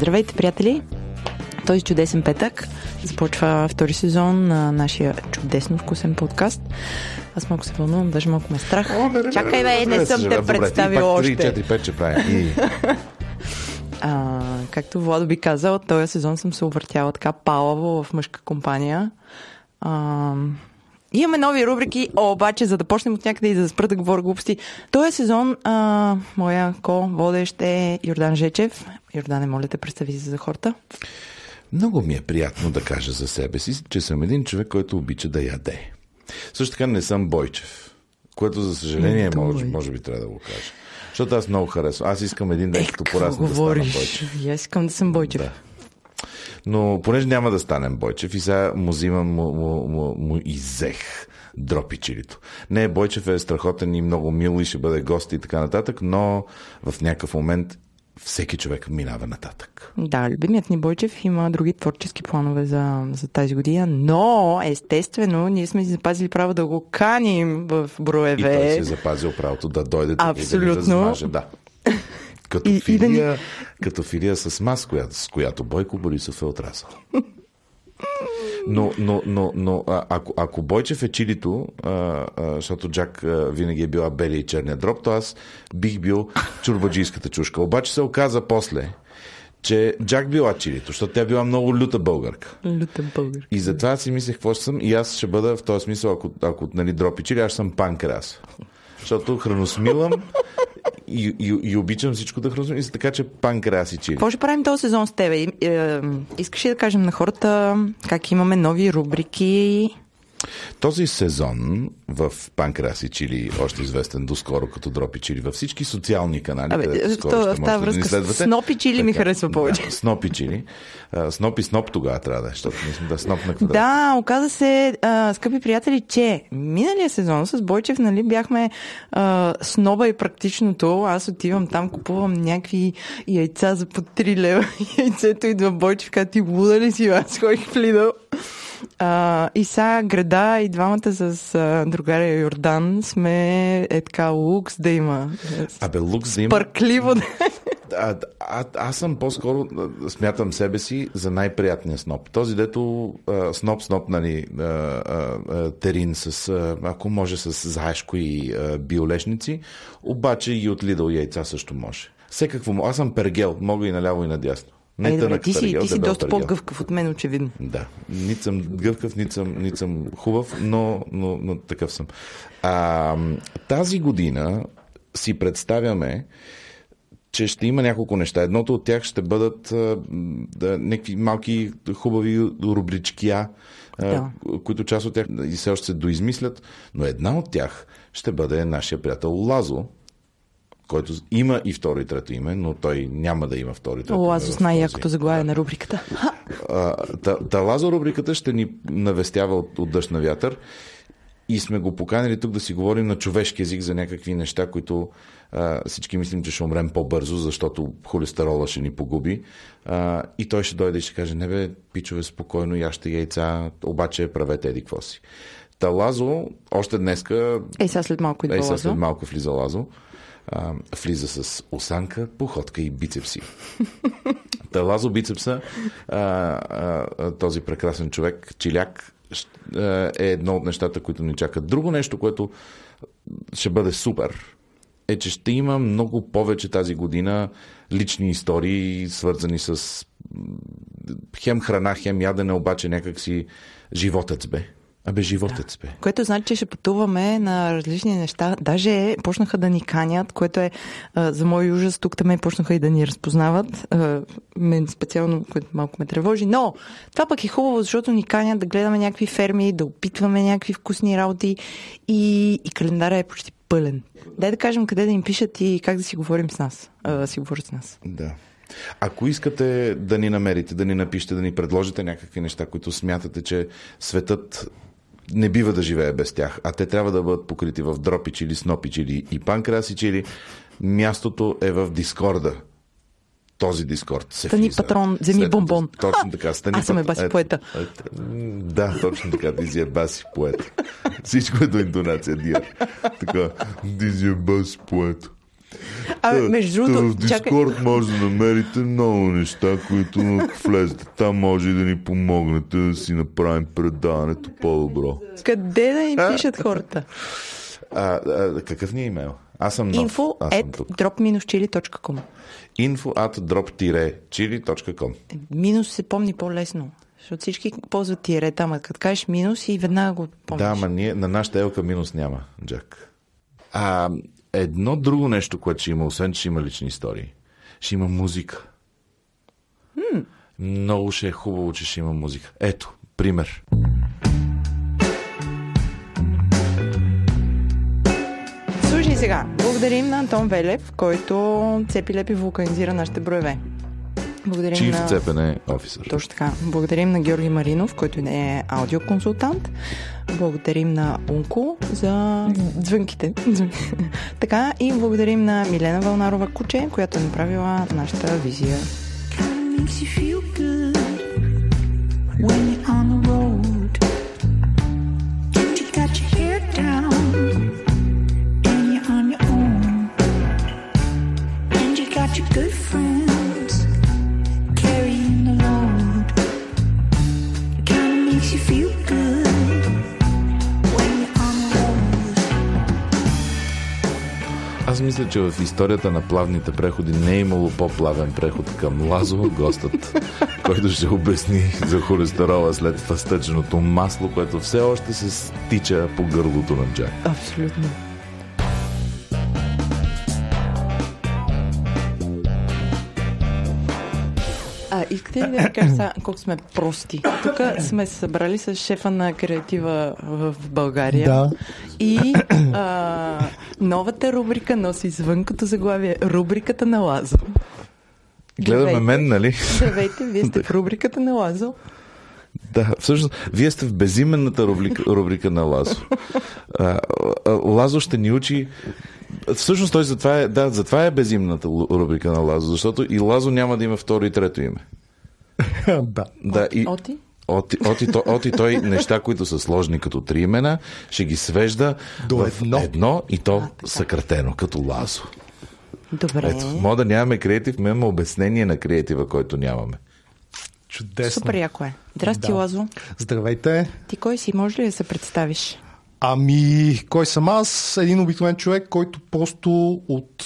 Здравейте, приятели! Този чудесен петък започва втори сезон на нашия чудесно вкусен подкаст. Аз малко се вълнувам, даже малко ме е страх. О, не, не, Чакай, бе, не, съм те представил още. 3, 4, 5 ще правим. А, както Владо би казал, този сезон съм се увъртяла така палаво в мъжка компания. А, имаме нови рубрики, обаче, за да почнем от някъде и да спра да говоря глупости. Този сезон а, моя ко-водещ е Йордан Жечев. Йордане, моля те, представи се за хората. Много ми е приятно да кажа за себе си, че съм един човек, който обича да яде. Също така не съм Бойчев, което за съжаление може, може би трябва да го кажа. Защото аз много харесвам. Аз искам един ден като порасна да стана? Бойчев. Аз искам да съм Бойчев. Да. Но понеже няма да станем Бойчев и сега му взимам, му, му, му, му изех дропи чилито. Не, Бойчев е страхотен и много мил и ще бъде гост и така нататък, но в някакъв момент всеки човек минава нататък. Да, любимият ни Бойчев има други творчески планове за, за тази година, но естествено ние сме си запазили право да го каним в И той броеве. си е запазил правото да дойде и да Абсолютно. размаже. Да. Като, И- и филия, да ни- като филия с мас, която, с която Бойко Борисов е отрасъл. Но, но, но, но а, ако, ако Бойчев е чилито, а, а, защото Джак а, винаги е била белия и черния дроб, то аз бих бил чурбаджийската чушка. Обаче се оказа после, че Джак била чилито, защото тя била много люта българка. Люта българ. И затова си мислех какво ще съм и аз ще бъда в този смисъл, ако, ако нали, дропи чили, аз съм панкрас. Защото храносмилам и, и, и обичам всичко да храносмилам, така, че панкрас и чили. Какво ще правим този сезон с тебе? Е, искаш ли да кажем на хората как имаме нови рубрики? Този сезон в Панкрас и Чили, още известен доскоро като Дропи Чили, във всички социални канали, Абе, където скоро това- ще можете да ни следвате. Чили ми харесва повече. Да, Сноп и Чили. А, Сноп и Сноп тогава трябва да е, защото сме да Сноп на квадрат. Да, оказа се, а, скъпи приятели, че миналия сезон с Бойчев, нали, бяхме а, сноба и практичното. Аз отивам там, купувам някакви яйца за по 3 лева. Яйцето идва Бойчев, като ти луда ли си, аз ходих в Лидъл. А, и сега града и двамата с а, другаря Йордан сме е така лукс да има. Абе, лукс да има. Пъркливо да А, а, аз съм по-скоро, смятам себе си за най-приятния сноп. Този, дето а, сноп-сноп, нали, а, а, терин с, а, ако може с заешко и а, биолешници, обаче и от Лидъл яйца също може. Всекакво, мо- аз съм пергел, мога и наляво и надясно. Не Ай, добре, ти си, ти си доста по-гъвкав от мен, очевидно. Да, нито съм гъвкав, нито съм, нито съм хубав, но, но, но такъв съм. А, тази година си представяме, че ще има няколко неща. Едното от тях ще бъдат да, някакви малки хубави рубричкия, Да. които част от тях и все още се доизмислят, но една от тях ще бъде нашия приятел Лазо, който има и второ и трето име, но той няма да има второ и трето О, име. аз в с най-якото този. заглавие на рубриката. А, та, та Лазо рубриката ще ни навестява от, от дъжд на вятър и сме го поканили тук да си говорим на човешки език за някакви неща, които а, всички мислим, че ще умрем по-бързо, защото холестерола ще ни погуби. А, и той ще дойде и ще каже, не бе, пичове, спокойно, яща яйца, обаче правете еди какво си. Та Лазо, още днеска, Ей, сега след малко идва ей сега след Лазо. малко влиза Лазо, а, влиза с осанка, походка и бицепси. Та Лазо Бицепса, а, а, този прекрасен човек, чиляк, е едно от нещата, които ни чакат. Друго нещо, което ще бъде супер, е, че ще има много повече тази година лични истории, свързани с хем храна, хем ядене, обаче някакси животец бе. Абе, животец бе. Което значи, че ще пътуваме на различни неща. Даже почнаха да ни канят, което е а, за мой ужас. Тук там почнаха и да ни разпознават. А, мен специално, което малко ме тревожи. Но това пък е хубаво, защото ни канят да гледаме някакви ферми, да опитваме някакви вкусни работи и, и календара е почти пълен. Дай да кажем къде да им пишат и как да си говорим с нас. А, си говорят с нас. Да. Ако искате да ни намерите, да ни напишете, да ни предложите някакви неща, които смятате, че светът не бива да живее без тях, а те трябва да бъдат покрити в дропич или снопич или и панкрасич или мястото е в Дискорда. Този Дискорд се Стани влиза. патрон, вземи След- бомбон. Точно така. Стани Аз съм е пат- баси ето, поета. ето. М, Да, точно така. Ти си е баси поет. Всичко е до интонация, Дия. Така, ти си е баси поет. Абе, между другото, в чакай. Дискорд може да намерите много неща, които ако влезете там може да ни помогнете да си направим предаването по-добро. Къде да им пишат хората? А, а, какъв ни е имейл? Аз съм нов. Info Аз съм at drop-chili.com Info at drop-chili.com Минус се помни по-лесно. Защото всички ползват тирета, ама като кажеш минус и веднага го помниш. Да, ама ние, на нашата елка минус няма, Джак. А, едно друго нещо, което ще има, освен че ще има лични истории, ще има музика. Много ще е хубаво, че ще има музика. Ето, пример. Слушай сега, благодарим на Антон Велев, който цепи лепи вулканизира нашите броеве. Благодарим Чиф на... цепене офисър. Точно така. Благодарим на Георги Маринов, който не е аудиоконсултант. Благодарим на Унко за звънките. така и благодарим на Милена Вълнарова Куче, която е направила нашата визия. When you're on the Аз мисля, че в историята на плавните преходи не е имало по-плавен преход към Лазо, гостът, който ще обясни за холестерола след фастъченото масло, което все още се стича по гърлото на Джак. Абсолютно. А, искате ли да ви кажа сега колко сме прости? Тук сме се събрали с шефа на креатива в България. Да. И а, новата рубрика носи звън като заглавие Рубриката на Лазо. Гледаме Здравейте. мен, нали? Здравейте, вие сте в рубриката на Лазо. Да, всъщност, вие сте в безименната рубрика, рубрика на Лазо. Лазо ще ни учи. Всъщност той затова е, да, затова е безименната рубрика на Лазо, защото и Лазо няма да има второ и трето име. да. Да, и, Оти? Оти, оти, той, оти той неща, които са сложни като три имена, ще ги свежда До в едно. едно и то съкратено, като Лазо. Добре. Ето, може да нямаме креатив, но имаме обяснение на креатива, който нямаме. Чудесно. Супер яко е. Здрасти, Да. Лазо. Здравейте. Ти кой си? Може ли да се представиш? Ами, кой съм аз? Един обикновен човек, който просто от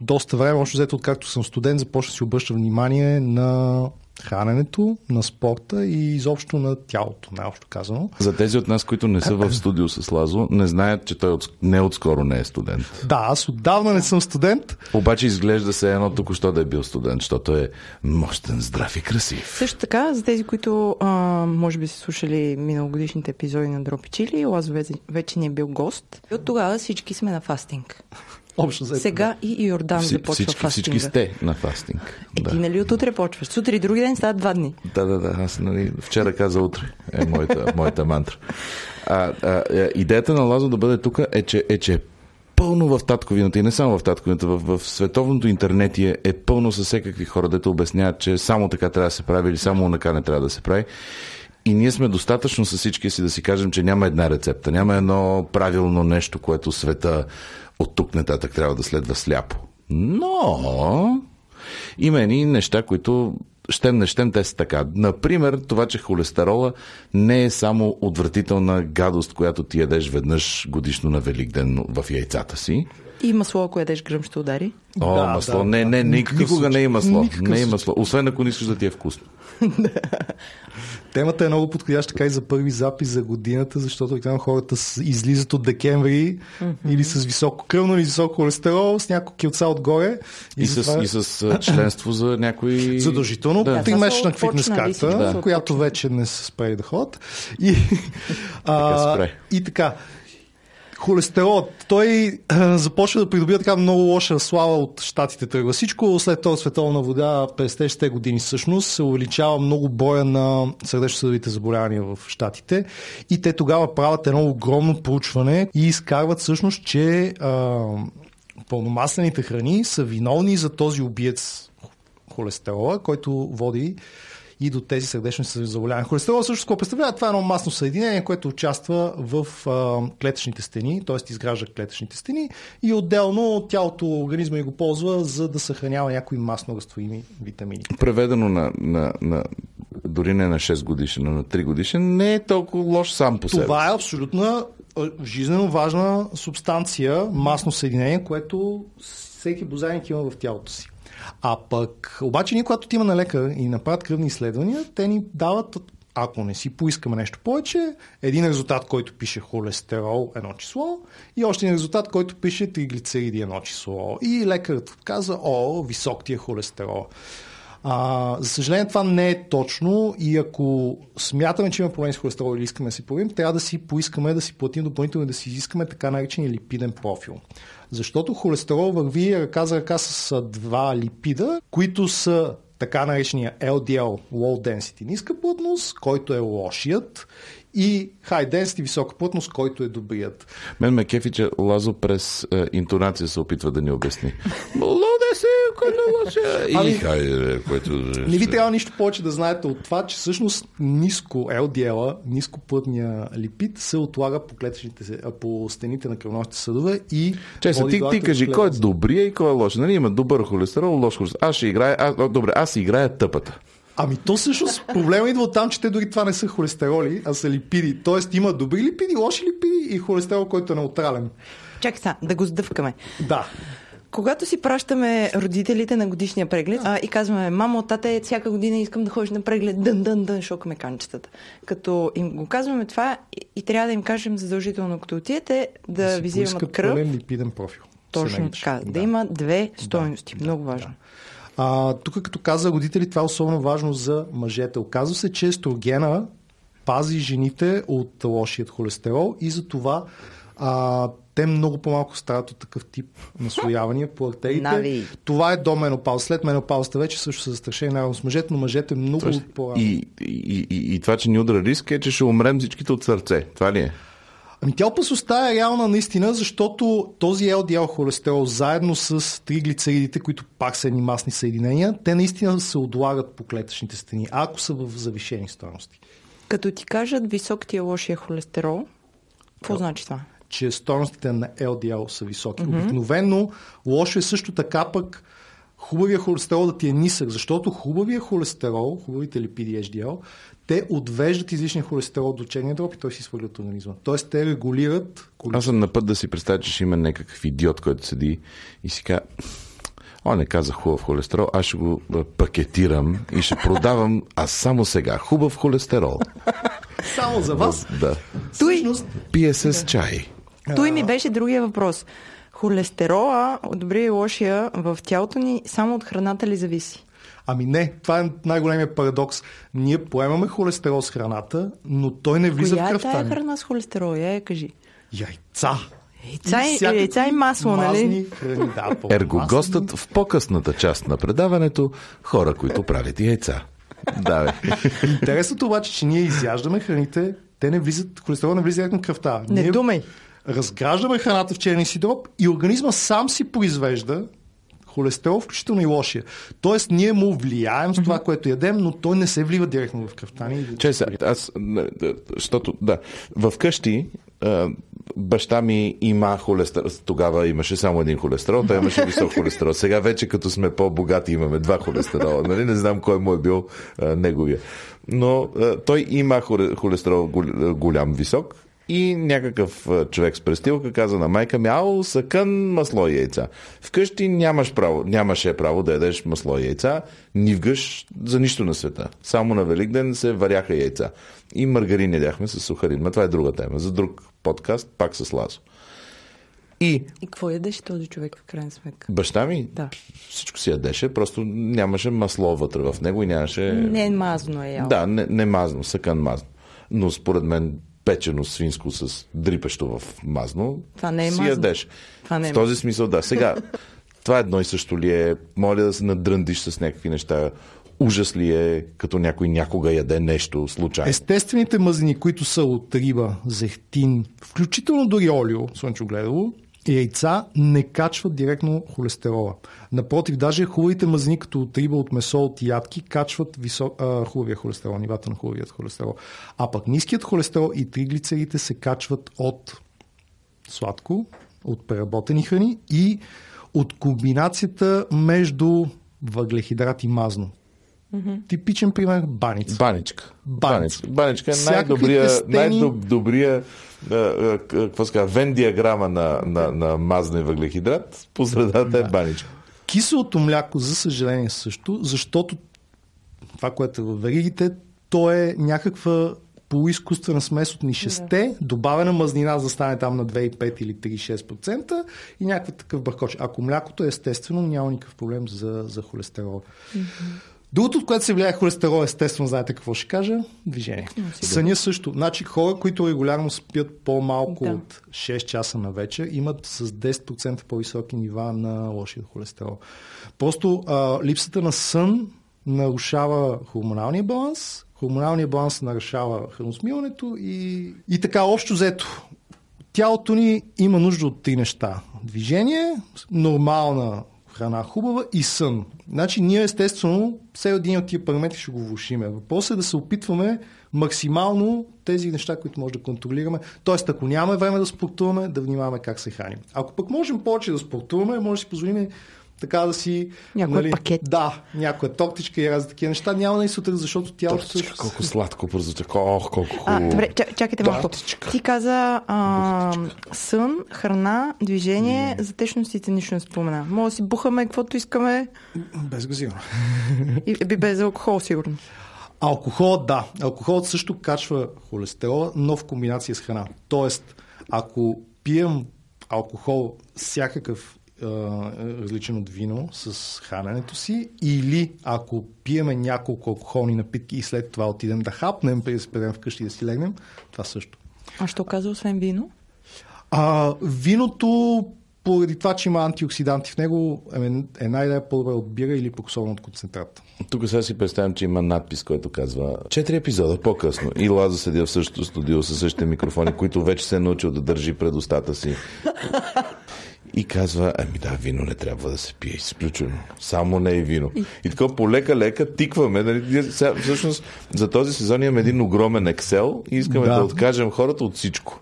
доста време, още взето откакто съм студент, започна да си обръща внимание на храненето, на спорта и изобщо на тялото, най-общо казано. За тези от нас, които не са в студио с Лазо, не знаят, че той от, не отскоро не е студент. Да, аз отдавна не съм студент. Обаче изглежда се едно току-що да е бил студент, защото е мощен, здрав и красив. Също така, за тези, които а, може би са слушали миналогодишните епизоди на Дропи Чили, Лазо вече, ни е бил гост. И от тогава всички сме на фастинг. Общо взето. Сега и Йордан Вси- започва всички, фастинга. всички сте на фастинг. Е, Да. ти нали от утре почваш? Сутри и други ден стават два дни. Да, да, да. Аз нали, вчера каза утре е моята, моята мантра. А, а, а, идеята на Лазо да бъде тук е, че е, че е пълно в татковината и не само в татковината, в, в световното интернет е, е пълно с всекакви хора, дето обясняват, че само така трябва да се прави или само онака не трябва да се прави. И ние сме достатъчно с всички си да си кажем, че няма една рецепта, няма едно правилно нещо, което света от тук нататък трябва да следва сляпо. Но има едни неща, които щем не щем, те са така. Например, това, че холестерола не е само отвратителна гадост, която ти ядеш веднъж годишно на Великден в яйцата си. И масло, ако ядеш гръм, ще удари. О, Да, масло. да, не, да. не, не, никога случай. не е масло. Никакъв Не е масло. Освен ако не искаш да ти е вкусно. Темата е много подходяща така и за първи запис за годината, защото обикновено хората с- излизат от декември или с високо кръвно, или с високо холестерол, с няколко килца отгоре. И, с, затова- и с а, членство за някои... Задължително, Да. да. тримесечна са фитнес карта, са която вече не са спрели да ходят. И, Така спре. и така. Холестерол, той а, започва да придобива така много лоша слава от щатите тръгва. Всичко след Втората световна вода през 60-те години всъщност се увеличава много боя на сърдечно-съдовите заболявания в щатите и те тогава правят едно огромно проучване и изкарват всъщност, че а, пълномаслените храни са виновни за този убиец холестерола, който води и до тези сърдечни заболявания. Холестерол също какво представлява? Това е едно масно съединение, което участва в а, клетъчните стени, т.е. изгражда клетъчните стени и отделно тялото, организма и го ползва, за да съхранява някои масно разтворими витамини. Преведено на, на, на дори не на 6 годишен, но на 3 годишен, не е толкова лош сам по себе. Това е абсолютно жизненно важна субстанция, масно съединение, което всеки бозайник има в тялото си. А пък, обаче ние, когато отиваме на лекар и направят кръвни изследвания, те ни дават, ако не си поискаме нещо повече, един резултат, който пише холестерол, едно число, и още един резултат, който пише триглицериди, едно число. И лекарът каза, о, висок ти е холестерол. А, за съжаление, това не е точно и ако смятаме, че има проблем с холестерол или искаме да си проверим, трябва да си поискаме да си платим допълнително и да си изискаме така наречения липиден профил. Защото холестерол върви ръка за ръка с два липида, които са така наречения LDL, Low Density, ниска плътност, който е лошият, и High Density, висока плътност, който е добрият. Мен ме кефи, че Лазо през е, интонация се опитва да ни обясни. Лоде се, който е лоша. И Ами, хайде, което... Не ви трябва нищо повече да знаете от това, че всъщност ниско LDL, нископлътния липид се отлага по, клетъчните, се- а, по стените на кръвносните съдове и... Чай се, ти, ти кажи, кой е добрия и кой е лош. Нали има добър холестерол, лош холестерол. Аз ще играя, а, о, добре, аз играя тъпата. Ами то всъщност проблема идва от там, че те дори това не са холестероли, а са липиди. Тоест има добри липиди, лоши липиди и холестерол, който е неутрален. Чакай сега, да го сдъвкаме. Да. Когато си пращаме родителите на годишния преглед а, и казваме, мамо, тате, всяка година искам да ходиш на преглед, дън, дън, дън, шокаме канчетата. Като им го казваме това и, и трябва да им кажем задължително, като отидете, да, си ви взимат поискат кръв. пълен липиден профил. Точно така. Да. има две стойности. Много важно. А, тук като каза родители, това е особено важно за мъжете. Оказва се, че естрогена пази жените от лошият холестерол и за това а, те много по-малко страдат от такъв тип наслоявания по артериите. Нави. Това е до менопауз. След менопаузата вече също са застрашени наравно с мъжете, но мъжете много Тоест, по-рано. и, и, и, и това, че ни удра риск е, че ще умрем всичките от сърце. Това ли е? Ами тя опасността е реална наистина, защото този LDL холестерол заедно с триглицеридите, които пак са едни масни съединения, те наистина се отлагат по клетъчните стени, ако са в завишени стоености. Като ти кажат висок ти е лошия холестерол, какво значи това? че стойностите на LDL са високи. Mm-hmm. Обикновено лошо е също така пък хубавия холестерол да ти е нисък, защото хубавия холестерол, хубавите липиди HDL, те отвеждат излишния холестерол до черния дроб и той си сваля от организма. Тоест те регулират Аз съм на път да си представя, че ще има някакъв идиот, който седи и си казва О, не каза хубав холестерол, аз ще го пакетирам и ще продавам, а само сега. Хубав холестерол. само за вас. Да. Той, Пие с чай. той ми беше другия въпрос. Холестерола, от добрия и лошия, в тялото ни само от храната ли зависи? Ами не, това е най-големия парадокс. Ние поемаме холестерол с храната, но той не влиза Коя в е кръвта тая ни. храна с холестерол? Я я кажи. Яйца. Яйца и- всякакви яйца и масло, нали? Храни, да, Ерго масни. гостът в по-късната част на предаването хора, които правят яйца. Да, бе. Интересното обаче, че ние изяждаме храните, те не влизат, холестерол не влиза в кръвта. Не ние думай. Разграждаме храната в черния си дроб и организма сам си произвежда холестерол, включително и лошия. Тоест, ние му влияем с това, което ядем, но той не се влива директно в кръвта ни. Че се, аз, защото, да, в къщи баща ми има холестерол. Тогава имаше само един холестерол, той имаше висок холестерол. Сега вече, като сме по-богати, имаме два холестерола. Нали? Не знам кой му е бил а, неговия. Но а, той има холе- холестерол гол- голям, висок. И някакъв човек с престилка каза на майка ми, ау, съкън масло и яйца. Вкъщи нямаш право, нямаше право да ядеш масло и яйца, ни вгъж за нищо на света. Само на Великден се варяха яйца. И маргарин ядяхме с сухарин. Ма това е друга тема. За друг подкаст, пак с Лазо. И И какво ядеше този човек в крайна сметка? баща ми Да. всичко си ядеше, просто нямаше масло вътре в него и нямаше... Не мазно е ял. Да, не, не мазно, съкън мазно. Но според мен печено свинско с дрипещо в мазно Това не е си мазно. ядеш. Това не е в този смисъл, да. Сега, това едно и също ли е? Моля да се надръндиш с някакви неща. Ужас ли е, като някой някога яде нещо случайно? Естествените мазнини, които са от риба, зехтин, включително дори олио, слънчогледало, яйца не качват директно холестерола. Напротив, даже хубавите мазнини, като от риба, от месо, от ядки, качват висок, а, хубавия холестерол, нивата на хубавият холестерол. А пък ниският холестерол и триглицеридите се качват от сладко, от преработени храни и от комбинацията между въглехидрат и мазно. Типичен пример баница. Баничка. Баничка. Баничка е най-добрия, тестени- най-добрия а, к- какво се казва, вен диаграма на, на, на мазна и въглехидрат. По средата е баничка. Киселото мляко, за съжаление също, защото това, което е във веригите, то е някаква полуизкуствена смес от нишесте, добавена мазнина, за да стане там на 2,5 или 3,6% и някакъв такъв бъркоч. Ако млякото е естествено, няма никакъв проблем за, за холестерол. Другото, от което се влияе холестерол, естествено, знаете какво ще кажа? Движение. Съня също. Значи хора, които регулярно спят по-малко Да. от 6 часа на вечер, имат с 10% по-високи нива на лошия холестерол. Просто а, липсата на сън нарушава хормоналния баланс, хормоналния баланс нарушава храносмилането и, и така общо взето. Тялото ни има нужда от три неща. Движение, нормална храна хубава и сън. Значи ние естествено все един от тия параметри ще го влушиме. Въпросът е да се опитваме максимално тези неща, които може да контролираме. Тоест, ако нямаме време да спортуваме, да внимаваме как се храним. Ако пък можем повече да спортуваме, може да си позволим така да си... Някой пакет. Да, някоя тортичка и разни такива неща. Няма да сутрин, защото тялото Тортичка, също... колко сладко прозвуча. Ох, колко А, хубаво. добре, ча- чакайте малко. Ти каза а, сън, храна, движение, за течностите нищо не спомена. Може да си бухаме каквото искаме Без газирано. и би без алкохол, сигурно. Алкохол, да. Алкохолът също качва холестерола, но в комбинация с храна. Тоест, ако пием алкохол всякакъв различен от вино с храненето си, или ако пиеме няколко алкохолни напитки и след това отидем да хапнем, преди да се предем вкъщи и да си легнем, това също. А що каза, освен вино? А, виното, поради това, че има антиоксиданти в него, е, е най-добре по-добре от бира или пък особено от концентрат. Тук сега си представям, че има надпис, който казва четири епизода по-късно. И Лазо седи в същото студио с същите микрофони, които вече се е научил да държи пред устата си. И казва, ами да, вино не трябва да се пие, изключено. Само не и вино. И така полека-лека тикваме. Нали? Сега, всъщност за този сезон имаме един огромен Excel и искаме да, Да. да откажем хората от всичко.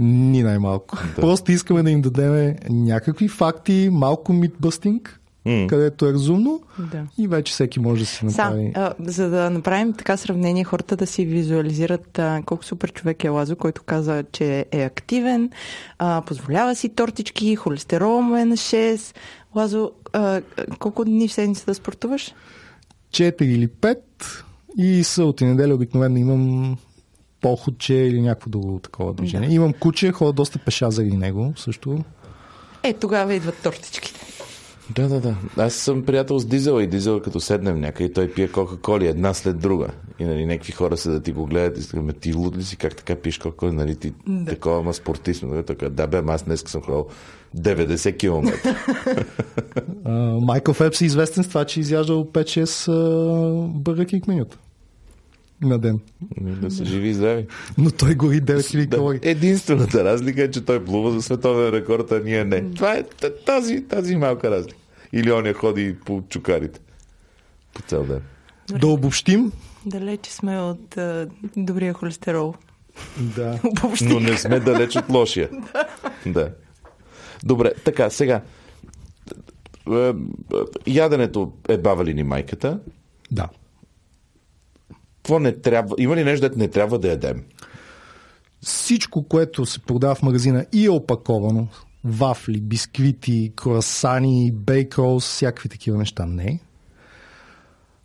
Ни най-малко. Да. Просто искаме да им дадем някакви факти, малко митбъстинг, mm. където е разумно Да. и вече всеки може да си Са, направи. а, за да направим така сравнение, хората да си визуализират а, колко супер човек е Лазо, който каза, че е активен, а, позволява си тортички, холестерол му е на 6. Лазо, а, колко дни в седмица да спортуваш? 4 или 5 и събота и неделя обикновено имам походче или някакво друго такова движение. Да. Имам куче, ходя доста пеша заради него също. Е, тогава идват тортичките. Да, да, да. Аз съм приятел с Дизела и Дизел като седнем някъде, той пие кока-коли една след друга. И нали, някакви хора се да ти го гледат и казват, ти луд ли си, как така пиеш кока нали, ти да. такова, ма спортист. Нали, така, да, бе, аз днес съм ходил 90 км. Майкъл Фепс е известен с това, че изяждал 5-6 Burger King менюта на ден. да са живи и здрави. Но той гори 9000 Да. калории. Единствената разлика е, че той плува за световен рекорд, а ние не. Това е тази, тази малка разлика. Или оня ходи по чукарите. По цял ден. Да обобщим. Далече сме от а, добрия холестерол. Да. Обобщи. Но не сме далеч от лошия. да. Добре, така, сега. Е, е, Яденето е баба ли ни майката? да. Какво не трябва? Има ли нещо, не трябва да ядем? Всичко, което се продава в магазина и е опаковано, вафли, бисквити, круасани, бейкролс, всякакви такива неща, не.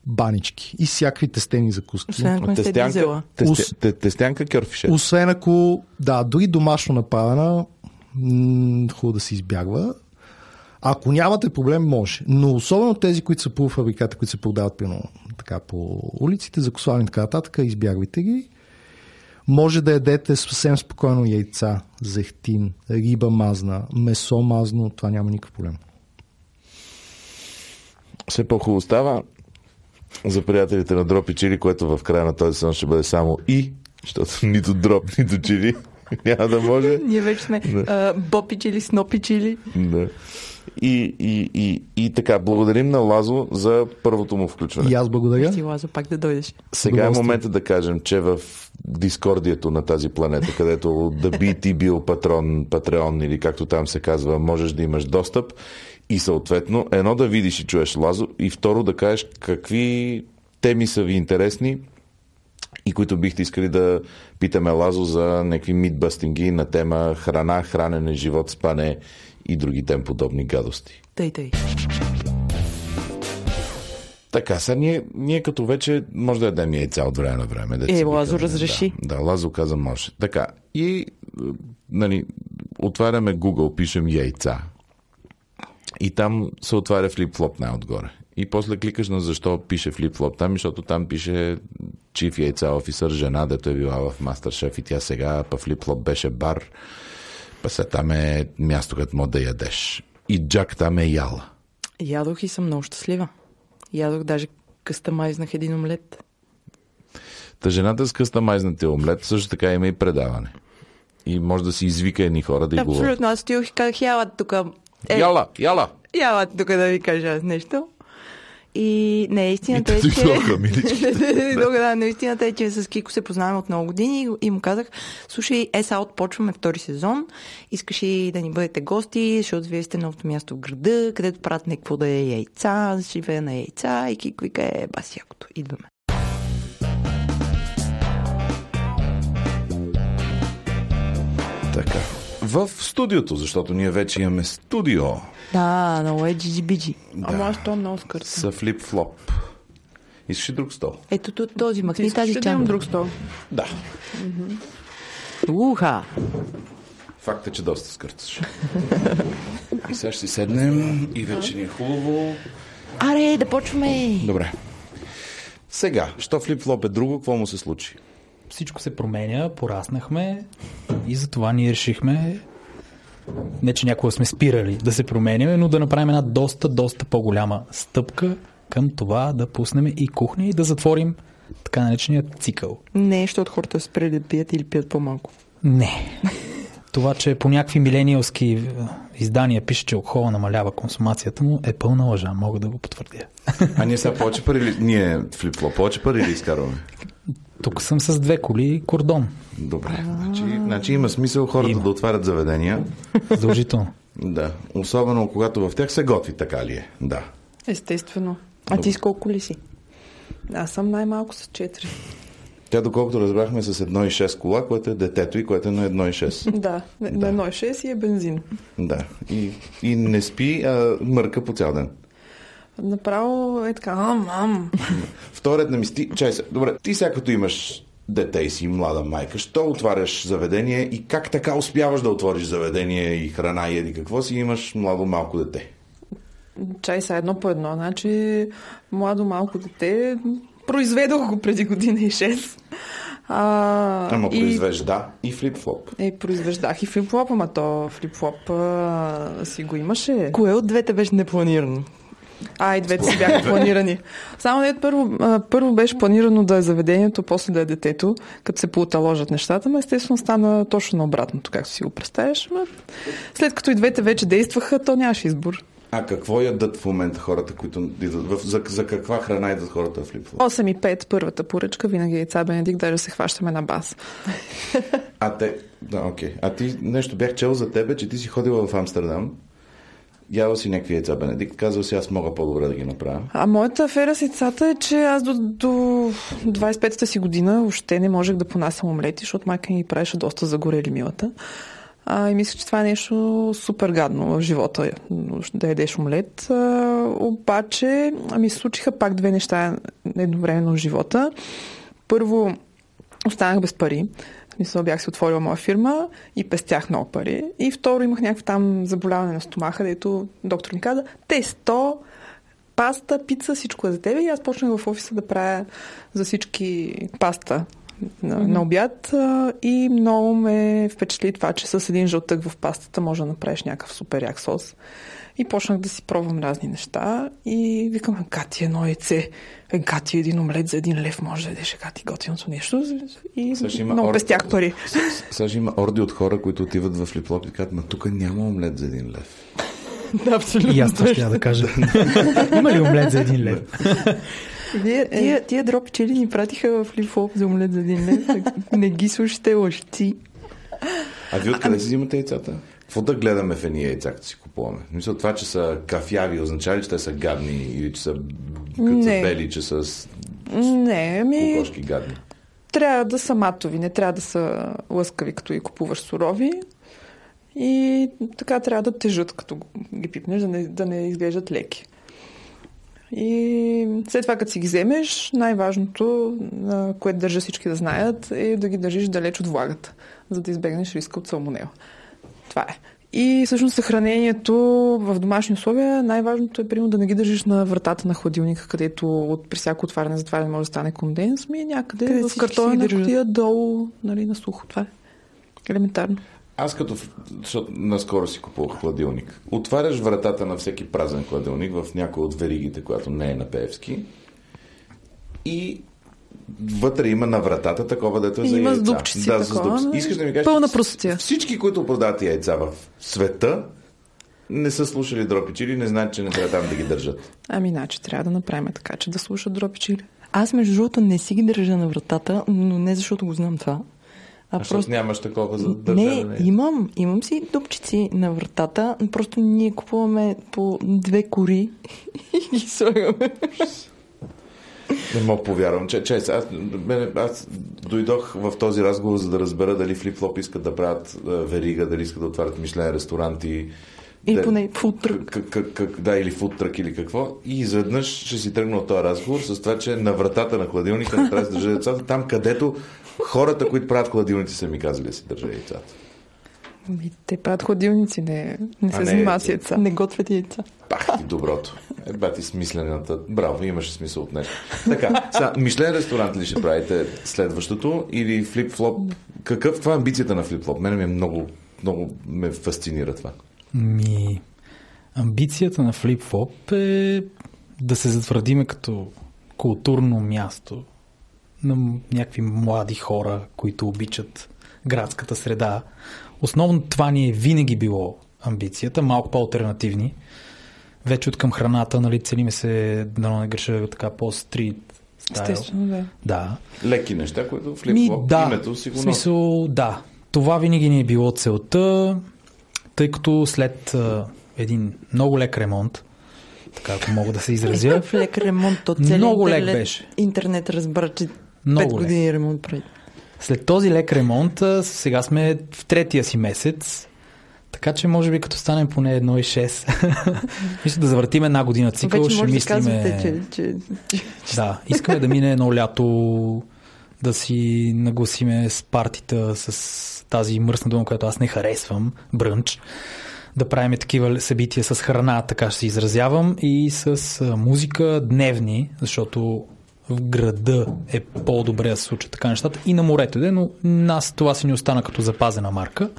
Банички и всякакви тестени закуски. Освен ако Тестянка, тесте, те- тестянка кьорфише. Освен ако, да, дори домашно направена, м, хубаво да се избягва. Ако нямате проблем, може. Но особено тези, които са полуфабрикати, които се продават примерно, така по улиците, закусвани и така нататък, избягвайте ги. Може да ядете съвсем спокойно яйца, зехтин, риба мазна, месо мазно, това няма никакъв проблем. Все по-хубаво става за приятелите на Дроп и Чили, което в края на този сезон ще бъде само и, защото нито Дроп, нито Чили. Няма да може. Ние вече сме а, бопичили, снопичили. Да. И, и, и, и така, благодарим на Лазо за първото му включване. И аз благодаря. Си Лазо, пак да дойдеш. Сега е момента да кажем, че в дискордието на тази планета, където да би ти бил патрон, патреон или както там се казва, можеш да имаш достъп и съответно едно да видиш и чуеш Лазо и второ да кажеш какви теми са ви интересни и които бихте искали да питаме Лазо за някакви митбъстинги на тема храна, хранене, живот, спане и други тем подобни гадости. Тъй, тъй. Така, сега ние, ние като вече може да ядем яйца от време на време. деца Е, Лазо разреши. Да, да, Лазо каза може. Така, и е, нали, отваряме Google, пишем яйца. И там се отваря флип-флоп най-отгоре. И после кликаш на защо пише флип-флоп там, защото там пише чиф яйца офисър, жена, дето е била в Мастершеф и тя сега, па флип-флоп беше бар, па сега там е място, където може да ядеш. И Джак там е яла. Ядох и съм много щастлива. Ядох, даже къстамайзнах един омлет. Та жената с къстамайзнатия омлет също така има и предаване. И може да си извика едни хора да й говорят. Абсолютно, аз стоях и казах, яла тук. Е, Яла, яла! яла тук да ви кажа нещо. И не, истината И е, че... Друга, да, но истината е, че с Кико се познаваме от много години и- и му казах, слушай, е, сега почваме втори сезон, искаш ли да ни бъдете гости, защото вие сте новото място в града, където правят някакво да е яйца, живея на яйца и Кико вика, е, баси якото, идваме. Така. В студиото, защото ние вече имаме студио. Да, много е джиджи-биджи. Ама аз то много скърта. С флип-флоп. Искаш ли друг стол? Ето тут този, махни искаш тази да чанга. друг стол? Да. Уха! Факт е, че доста скърцаш. И сега ще си седнем и вече ни е хубаво. Аре, да почваме! Добре. Сега, що флип-флоп е друго, какво му се случи? Всичко се променя, пораснахме и затова ние решихме не, че някога сме спирали да се променяме, но да направим една доста, доста по-голяма стъпка към това да пуснем и кухня и да затворим така наречения цикъл. Не, защото хората спрели да пият или пият по-малко. Не. Това, че по някакви милениалски е, издания пише, че алкохола намалява консумацията му, е пълна лъжа. Мога да го потвърдя. А ние сега повече пари ли... Ние флип-флоп, повече пари ли изкарваме? Тук съм с две коли и кордон. Добре. Значи, значи има смисъл хората Има. да отварят заведения. Задължително. Да. Особено когато в тях се готви, така ли е? Да. Естествено. А ти с колко ли си? Аз съм най-малко с 4. Тя, доколкото разбрахме, с 1,6 кола, което е детето и което е на 1,6. Да, на на 1,6 и е бензин. Да. И, и не спи, а мърка по цял ден. Направо е така, ам, ам. Вторият на ми сти... Чай се. Добре, ти сега като имаш дете и си млада майка, що отваряш заведение и как така успяваш да отвориш заведение и храна и еди какво си имаш младо малко дете? Чай са едно по едно. Значи, младо малко дете, произведох го преди година и 6. А, Ама и- произвежда и флип-флоп. Е, произвеждах и флип-флоп, ама то флип-флоп а, си го имаше. Кое от двете беше непланирано? А, и двете си бяха планирани. Само не първо, първо беше планирано да е заведението, после да е детето, като се поуталожат нещата, но естествено стана точно на обратното, както си го представяш. Ма, след като и двете вече действаха, то нямаше избор. А какво ядат в момента хората, които идват? В, за, за каква храна идват хората в флип-флоп? 8 и 5, първата поръчка, винаги е яйца Бенедикт, даже се хващаме на бас. А те... Да, окей. А ти нещо бях чел за тебе, че ти си ходила в Амстердам, яла си някакви яйца Бенедикт, казал си аз мога по-добре да ги направя. А моята афера с яйцата е, че аз до, до 25-та си година въобще не можех да понасям омлети, защото майка ми правеше доста загорели милата. А, и мисля, че това е нещо супер гадно в живота, да ядеш омлет. А, обаче ми случиха пак две неща едновременно в живота. Първо, останах без пари. Смисъл бях си отворила моя фирма и пестях много пари. И второ, имах някакво там заболяване на стомаха, дето доктор ми каза, тесто, паста, пица, всичко е за тебе. И аз почнах в офиса да правя за всички паста на, mm-hmm. на обяд и много ме ме впечатли това, че с един жълтък в пастата може да направиш някакъв супер як сос. И почнах да си пробвам разни неща и викам, гати едно яйце, е, гати един омлет за един лев, може да ядеш гати готиното нещо. И много ор- пестях пари. Сега ще има орди от хора, които отиват в флиплоп и казват, ма тук няма омлет за един лев. Да, абсолютно. И аз това ще да кажа. Има ли омлет за един лев? Вие, тия, тия дропи чили ни пратиха в лифоп за омлет за един лев. Не ги слушайте лъжци. А вие откъде си взимате яйцата? Какво да гледаме в едни яйца, като си купуваме? Мисля, това, че са кафяви, означава ли, че те са гадни или че са, като са бели, че са с Не, ами кокошки гадни? трябва да са матови, не трябва да са лъскави, като ги купуваш сурови. И така трябва да тежат, като ги пипнеш, да не, да не изглеждат леки. И след това, като си ги вземеш, най-важното, което държа всички да знаят, е да ги държиш далеч от влагата, за да избегнеш риска от салмонела. Това е. И всъщност съхранението в домашни условия, най-важното е примерно да не ги държиш на вратата на хладилника, където от, при всяко отваряне затваряне може да стане конденс, ми някъде Къде в всички картона си ги на държат. кутия долу, нали, на сухо. Това е елементарно. Аз като, защото наскоро си купувах хладилник. Отваряш вратата на всеки празен хладилник в някой от веригите, която не е на Певски. И вътре има на вратата такова, дето е за има с яйца. дупчици да, с такова, дупчици. нали? Искаш да ми кажеш, Пълна простотия. Всички, които продават яйца в света, не са слушали дропи чили, не знаят, че не трябва там да ги държат. Ами, значи трябва да направим така, че да слушат дропи чили. Аз, между другото, не си ги държа на вратата, но не защото го знам това. А А просто... нямаш такова за държане. Не, имам, имам си дупчици на вратата, просто ние купуваме по две кори и ги слагаме. Не мога повярвам. Че, че, аз, мене, аз дойдох в този разговор, за да разбера дали флип-флоп искат да правят а, верига, дали искат да отварят мишлен ресторанти. Или да- поне фудтрък. Как, как, как, да, или фудтрък или какво. И изведнъж ще си тръгна от този разговор с това, че на вратата на хладилника не трябва да се държа децата, там където хората, които правят хладилници, са ми казали да си държа яйцата. Ами, те правят хладилници, не, не се занимават с е, яйца. Не готвят яйца. Пах ти доброто. Е, бати смислената. Браво, имаше смисъл от нещо. Така, сега, Мишлен ресторант ли ще правите следващото или флип-флоп? Какъв това е амбицията на флип-флоп? Мене ми е много, много ме фасцинира това. Ми, амбицията на флип-флоп е да се затвърдиме като културно място на някакви млади хора, които обичат градската среда. Основно това ни е винаги било амбицията, малко по-алтернативни. Вече от към храната, нали, целиме се да не греша така по-стрит стайл. Естествено, да. Да. Леки неща, които Ми, флип-флоп да, името си в го носи. смисъл, да. Това винаги ни е било целта, тъй като след а, един много лек ремонт, така ако мога да се изразя, В лек ремонт, то целият Много лек беше. интернет разбра, че Много 5 лек. години ремонт прави. След този лек ремонт, сега сме в третия си месец, така че може би като станем поне 1,6, мисля да завъртим една година цикъл, Вече ще може да мислиме... казвате, че, че, че Да, искаме да мине едно лято, да си нагласиме с партита с тази мръсна дума, която аз не харесвам, брънч. Да правим такива събития с храна, така ще се изразявам, и с музика дневни, защото в града е по-добре да се случат така нещата и на морето, де, но нас това си ни остана като запазена марка.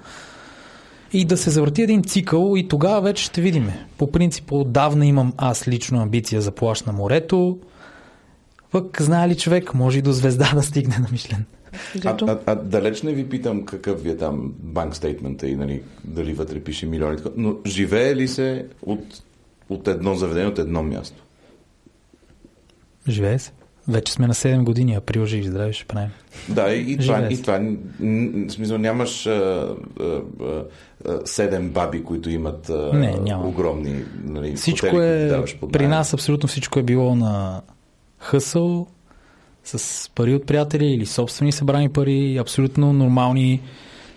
И да се завърти един цикъл и тогава вече ще видим. По принцип, отдавна имам аз лично амбиция за плащ на морето. Пък, знае ли човек, може и до звезда да стигне на Мишлен. А, а, а, далеч не ви питам какъв ви е там банк стейтмента и нали, дали вътре пише милиони, но живее ли се от, от едно заведение, от едно място? Живее се. Вече сме на 7 години, април жив здраве ще правим. Да, и, и това, и това смисъл нямаш а, а, а, а, седем баби, които имат а, Не, няма. огромни нали, Всичко хотели, е, даваш под при нас абсолютно всичко е било на хъсъл, с пари от приятели или собствени събрани пари, абсолютно нормални,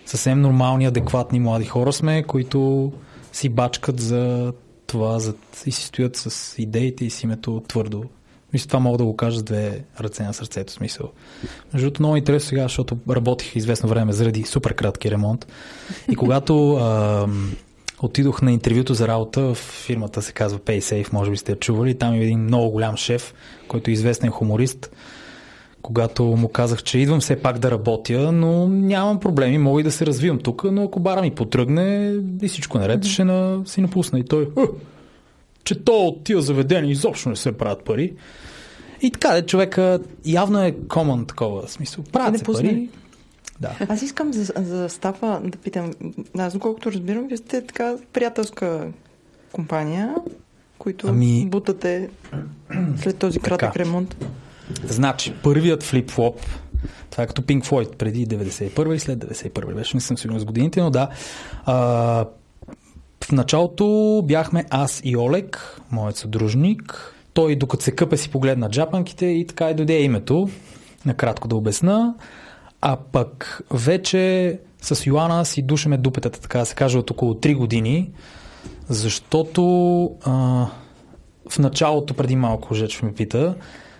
съвсем нормални, адекватни млади хора сме, които си бачкат за това за, и си стоят с идеите и с името твърдо. Мисля, това мога да го кажа с две ръце на сърцето, смисъл. Между другото, много интересно сега, защото работих известно време заради супер кратки ремонт. И когато ам, отидох на интервюто за работа в фирмата, се казва PaySafe, може би сте я чували. Там е един много голям шеф, който е известен хуморист, когато му казах, че идвам все пак да работя, но нямам проблеми, мога и да се развивам тук, но ако бара ми потръгне и всичко наред, ще на, си напусна. И той, «Е, че то от тия заведения изобщо не се правят пари. И така, де, човека явно е common такова смисъл. Правят Не се пусна пари. Да. Аз искам за, за Стафа да питам. Аз, доколкото разбирам, вие сте така приятелска компания, които Ами- бутате след този кратък Така. ремонт. Значи, първият флип-флоп, това е като Pink Floyd преди 91 и след 91 беше, не съм сигурен с годините, но да. А, в началото бяхме аз и Олег, моят съдружник. Той, докато се къпе, си погледна джапанките и така и дойде името. Накратко да обясна. А пък вече с Йоана си душаме дупетата, така да се каже, от около 3 години, защото а, в началото, преди малко Жеч ме пита,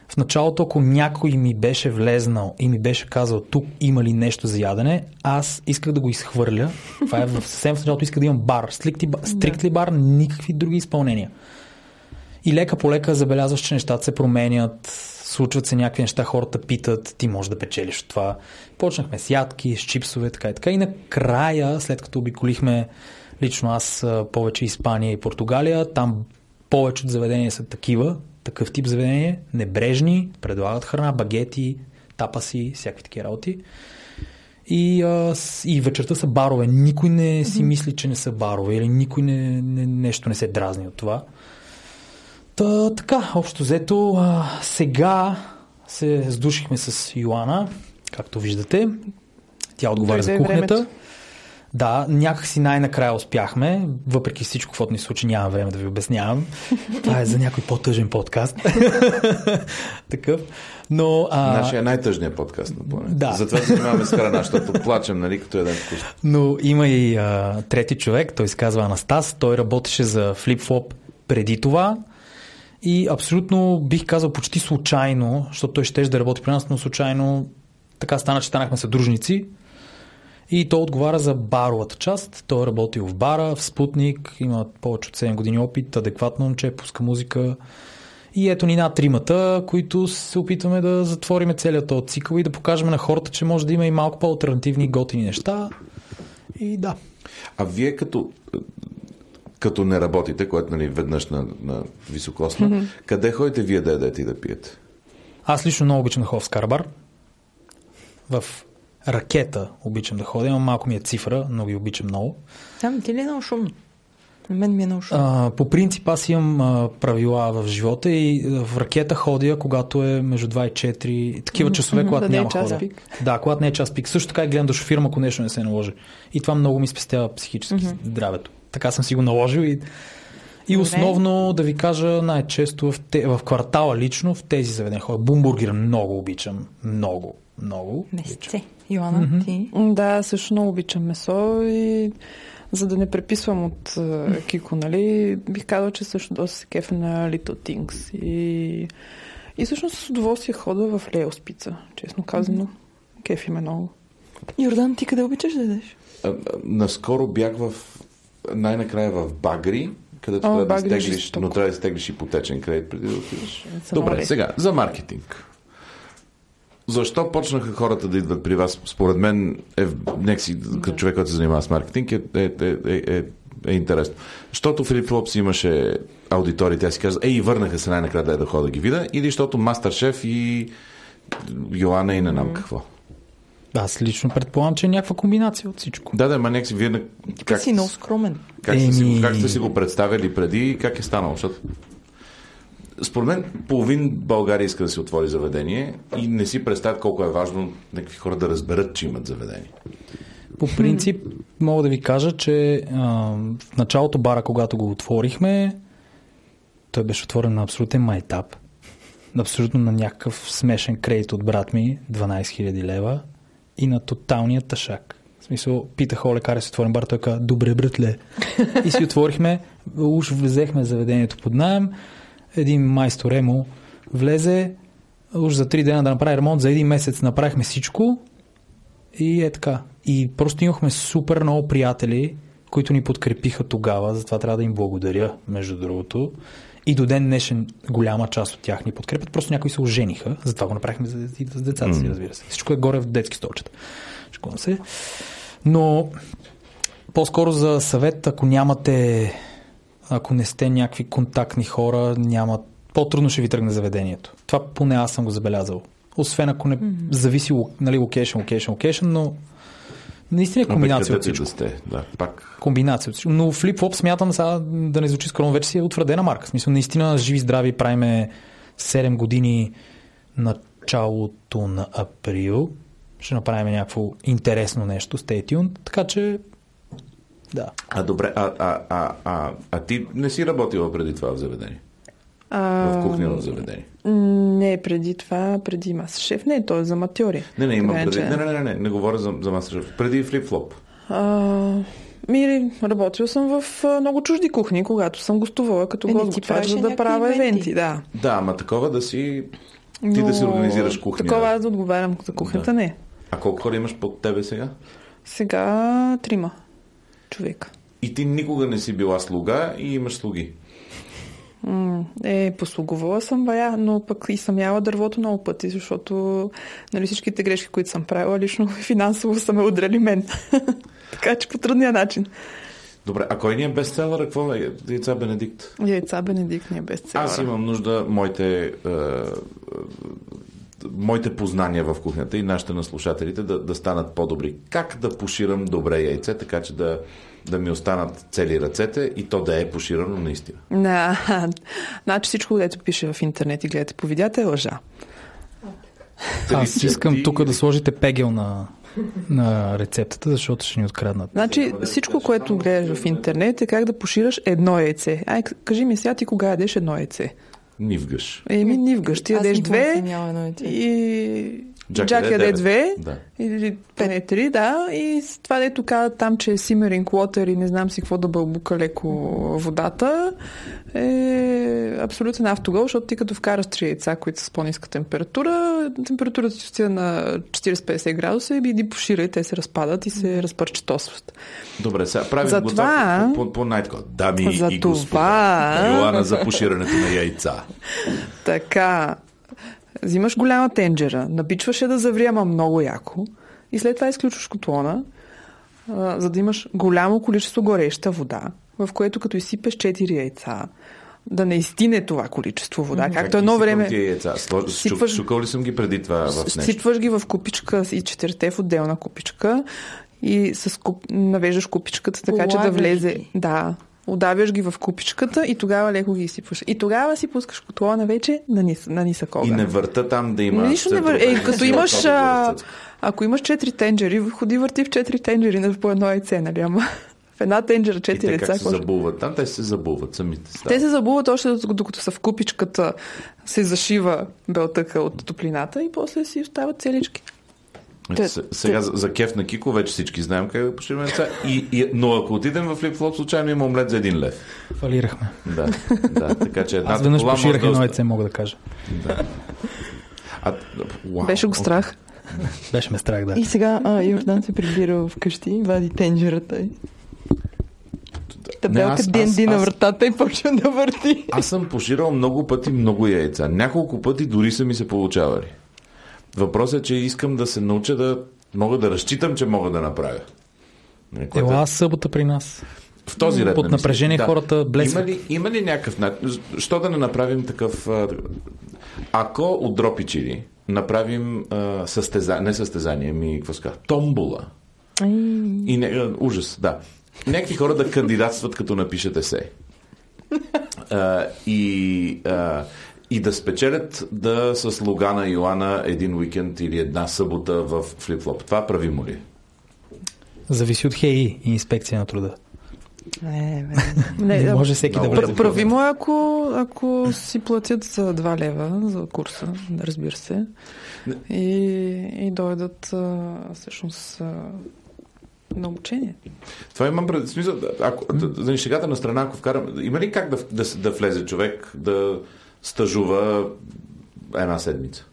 в началото, ако някой ми беше влезнал и ми беше казал тук има ли нещо за ядене, аз исках да го изхвърля. Това е съвсем в началото исках да имам бар. Стрикти, стрикли бар, никакви други изпълнения. И лека по лека забелязваш, че нещата се променят, случват се някакви неща, хората питат, ти можеш да печелиш от това. Почнахме с ядки, с чипсове, така и така. И накрая, след като обиколихме лично аз повече Испания и Португалия, там повече от заведения са такива, такъв тип заведения, небрежни, предлагат храна, багети, тапаси, всякакви такива работи. И, а, и вечерта са барове. Никой не си мисли, че не са барове или никой не, не, нещо не се дразни от това. Та, така, общо взето, а, сега се сдушихме с Йоана, както виждате. Тя отговаря за Дойде кухнята. времето. Да, някакси най-накрая успяхме, въпреки всичко, каквото ни случи, нямам време да ви обяснявам. Това е за някой по-тъжен подкаст. Такъв. Но, а, Нашия е най-тъжният подкаст на планета. Да. Затова се занимаваме с храна, защото плачем, нали, като един вкус. Но има и а, трети човек, той се казва Анастас, той работеше за FlipFlop преди това и абсолютно бих казал почти случайно, защото той ще да работи при нас, но случайно така стана, че станахме съдружници и той отговаря за баровата част. Той е работил в бара, в Спутник, има повече от 7 години опит, адекватно момче, пуска музика. И ето ни над тримата, които се опитваме да затвориме целият този цикъл и да покажем на хората, че може да има и малко по-алтернативни готини неща. И да. А вие като, като не работите, което нали, веднъж на, на високосна, mm-hmm. къде ходите вие да ядете и да пиете? Аз лично много обичам да ходя в Скарбар. В ракета обичам да ходя. Малко ми е цифра, но ги обичам много. Там ти ли е много шумно? На мен ми е много шумно. А, по принцип аз имам а, правила в живота и в ракета ходя, когато е между 2 и 4, такива часове, когато да е няма хора. пик. Да, когато не е час пик. Също така и гледам да шофирам, ако нещо не се наложи. И това много ми спестява психически здравето. Така съм си го наложил и и основно да ви кажа най-често в, те, в квартала лично в тези заведения ходя. Бумбургера много обичам. Много, много. Месце. Йоанна, ти? М, Да, също много обичам месо и за да не преписвам от а, Кико, нали, бих казал, че също доста се кефа на Little Things и, и всъщност с удоволствие хода в Лео Спица, честно казано. Кефи ме много. Йордан, ти къде обичаш да ядеш? Наскоро бях в най-накрая в Багри, където О, трябва да е стеглиш, но трябва да стеглиш ипотечен кредит преди да отидеш. Добре, сега, за маркетинг. Защо почнаха хората да идват при вас? Според мен, е, някакси, като човек, който се занимава с маркетинг, е, е, е, е, е, е интересно. Защото Филип Флопс имаше аудитории, тя си каза, ей, върнаха се най-накрая да, да ходя да ги видя, или защото Мастер-шеф и Йоанна и не знам какво. Аз лично предполагам, че е някаква комбинация от всичко. Да, да, ма някакси вие как, си много скромен. как, сте си, Еми- го- как сте си го представили преди и как е станало? Защото според мен половин България иска да си отвори заведение и не си представят колко е важно някакви хора да разберат, че имат заведение. По принцип, мога да ви кажа, че а, в началото бара, когато го отворихме, той беше отворен на абсолютен майтап. Абсолютно на някакъв смешен кредит от брат ми, 12 000 лева и на тоталния тъшак. В смисъл, питах Оле, карай си отворим бар, той каза, добре, братле. И си отворихме, уж влезехме в заведението под найем, един майстор Емо влезе, уж за три дена да направи ремонт, за един месец направихме всичко и е така. И просто имахме супер много приятели, които ни подкрепиха тогава, затова трябва да им благодаря, между другото. И до ден днешен голяма част от тях ни подкрепят. Просто някои се ожениха. Затова го направихме за, и с децата си, разбира се. Всичко е горе в детски столчета. Шкодам се. Но по-скоро за съвет, ако нямате, ако не сте някакви контактни хора, няма, по-трудно ще ви тръгне заведението. Това поне аз съм го забелязал. Освен ако не зависи нали, локейшн, локейшн, локейшн, но наистина е комбинация от всичко. да сте, да, пак. Комбинация от всичко. Но флип-флоп смятам сега да не звучи скромно, вече си е утвърдена марка. В смисъл, наистина живи здрави правиме 7 години началото на април. Ще направим някакво интересно нещо, stay tuned. Така че, да. А добре, а, а, а, а, а ти не си работила преди това в заведение? В кухня в заведение? Не, преди това, преди маса шеф, не, той е за матьори. Не, не, имам преди. Не, не, не, не, не говоря за, за мастер Преди флип-флоп. А, ми, работил съм в а, много чужди кухни, когато съм гостувала като Е, гост за да правя ивенти. евенти. Да. Да, ама такова да си... Ти да си организираш кухня. Такова аз да отговарям за кухнята, Да. не. А колко хора имаш под тебе сега? Сега трима човека. И ти никога не си била слуга и имаш слуги. Е, послугувала съм бая, но пък и съм яла дървото много пъти, защото нали, всичките грешки, които съм правила, лично финансово са ме удрали мен. така че по трудния начин. Добре, а кой ни е бестселър? Какво е? Яйца Бенедикт. Яйца Бенедикт ни е бестселър. Аз имам нужда моите, е, е, моите познания в кухнята и нашите на слушателите да, да станат по-добри. Как да поширам добре яйце, така че да, да ми останат цели ръцете и то да е поширано наистина. На, значи всичко, което пише в интернет и гледате по видеята е лъжа. Аз искам тук да сложите пегел на, на рецептата, защото ще ни откраднат. Значи всичко, което гледаш в интернет е как да пошираш едно яйце. Ай, кажи ми сега ти кога ядеш едно яйце. Нивгаш. Еми, ни вгъщи Аз ядеш две и Джак яде две Да. или пене три, да. И с това, дето казват там, че е simmering water и не знам си какво да бълбука леко водата, е абсолютен автогол, защото ти като вкараш три яйца, които са с по-ниска температура, температурата ти отива на 40-50 градуса и иди пошира и те се разпадат и се разпърчетосват. Добре, сега правим За го това- по, по, по най-тако. Дами За и господа. това- Йоана за поширането на яйца. Така, взимаш голяма тенджера, набичваш я да завриема много яко и след това изключваш котлона, а, за да имаш голямо количество гореща вода, в което като изсипеш 4 яйца, да не изтине това количество вода. Както Как едно време Тия яйца? Слож... сипваш- Шукал, ли съм ги преди това в нещо? сипваш ги в купичка и четирите в отделна купичка и с куп... навеждаш купичката така, че да влезе. ги. Да. Удавяш ги в купичката и тогава леко ги изсипваш. И тогава си пускаш котлона вече на, нис... на нисък огън. И не върта там да има... Нищо не вър... Е, като имаш... А... Ако имаш четири тенджери, ходи върти в четири тенджери на по едно яйце, нали? Ама в една тенджера И четири те яйца. как се забулват? Там те се забулват самите. Те стават. се забуват още докато са в купичката, се зашива белтъка от топлината и после си остават целички. Те- С- Сега за, за кеф на Кико вече всички знаем как да пошираме яйца. И, и, но ако отидем в флип-флоп, случайно има омлет за един лев. Фалирахме. Да, да. Така че едната Аз веднъж поширах да едно яйце, мога да кажа. А, уау, Беше го страх. Беше ме страх, да. И сега а, Йордан се прибира вкъщи, вади тенджерата и табелка D&D на вратата и почва да върти. Аз съм поширал много пъти много яйца. Няколко пъти дори са ми се получавали. Въпросът е, че искам да се науча да мога да разчитам, че мога да направя. Не, което е- Ела събота при нас. В този ред Под на мисли. напрежение хората блесват. Има ли, има ли някакъв начин? Що да не направим такъв... Ако от дропи чили направим а, състезание, не състезание, ми какво ска, томбула. И не, ужас, да. Някакви хора да кандидатстват, като напишат есе. А, и, а, и да спечелят да с Лугана и Йоана един уикенд или една събота в флип-флоп. Това правимо ли? е? Зависи от ХЕИ и инспекция на труда. Не, бе. Не, Не може всеки да е. пр- прави му е, ако, ако си платят за 2 лева за курса, разбира се, и, и дойдат а, всъщност а, на обучение. Това имам пред... Смисъл, да, ако, да, за шегата на страна, ако вкарам... Има ли как да, да, да влезе човек да стажува една седмица?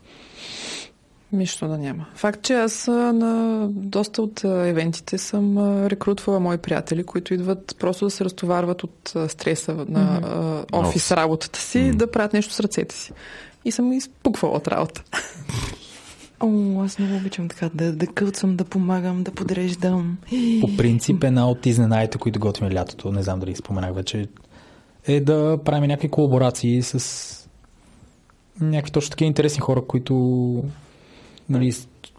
Нищо да няма. Факт, че аз на доста от евентите съм рекрутвала мои приятели, които идват просто да се разтоварват от стреса на а, офис работата си, да правят нещо с ръцете си. И съм изпуквала от работа. О, аз много обичам така да, да кълцам, да помагам, да подреждам. По принцип, една от изненадите, които готвим лятото, не знам дали споменах вече, е да правим някакви колаборации с някакви точно такива интересни хора, които нали,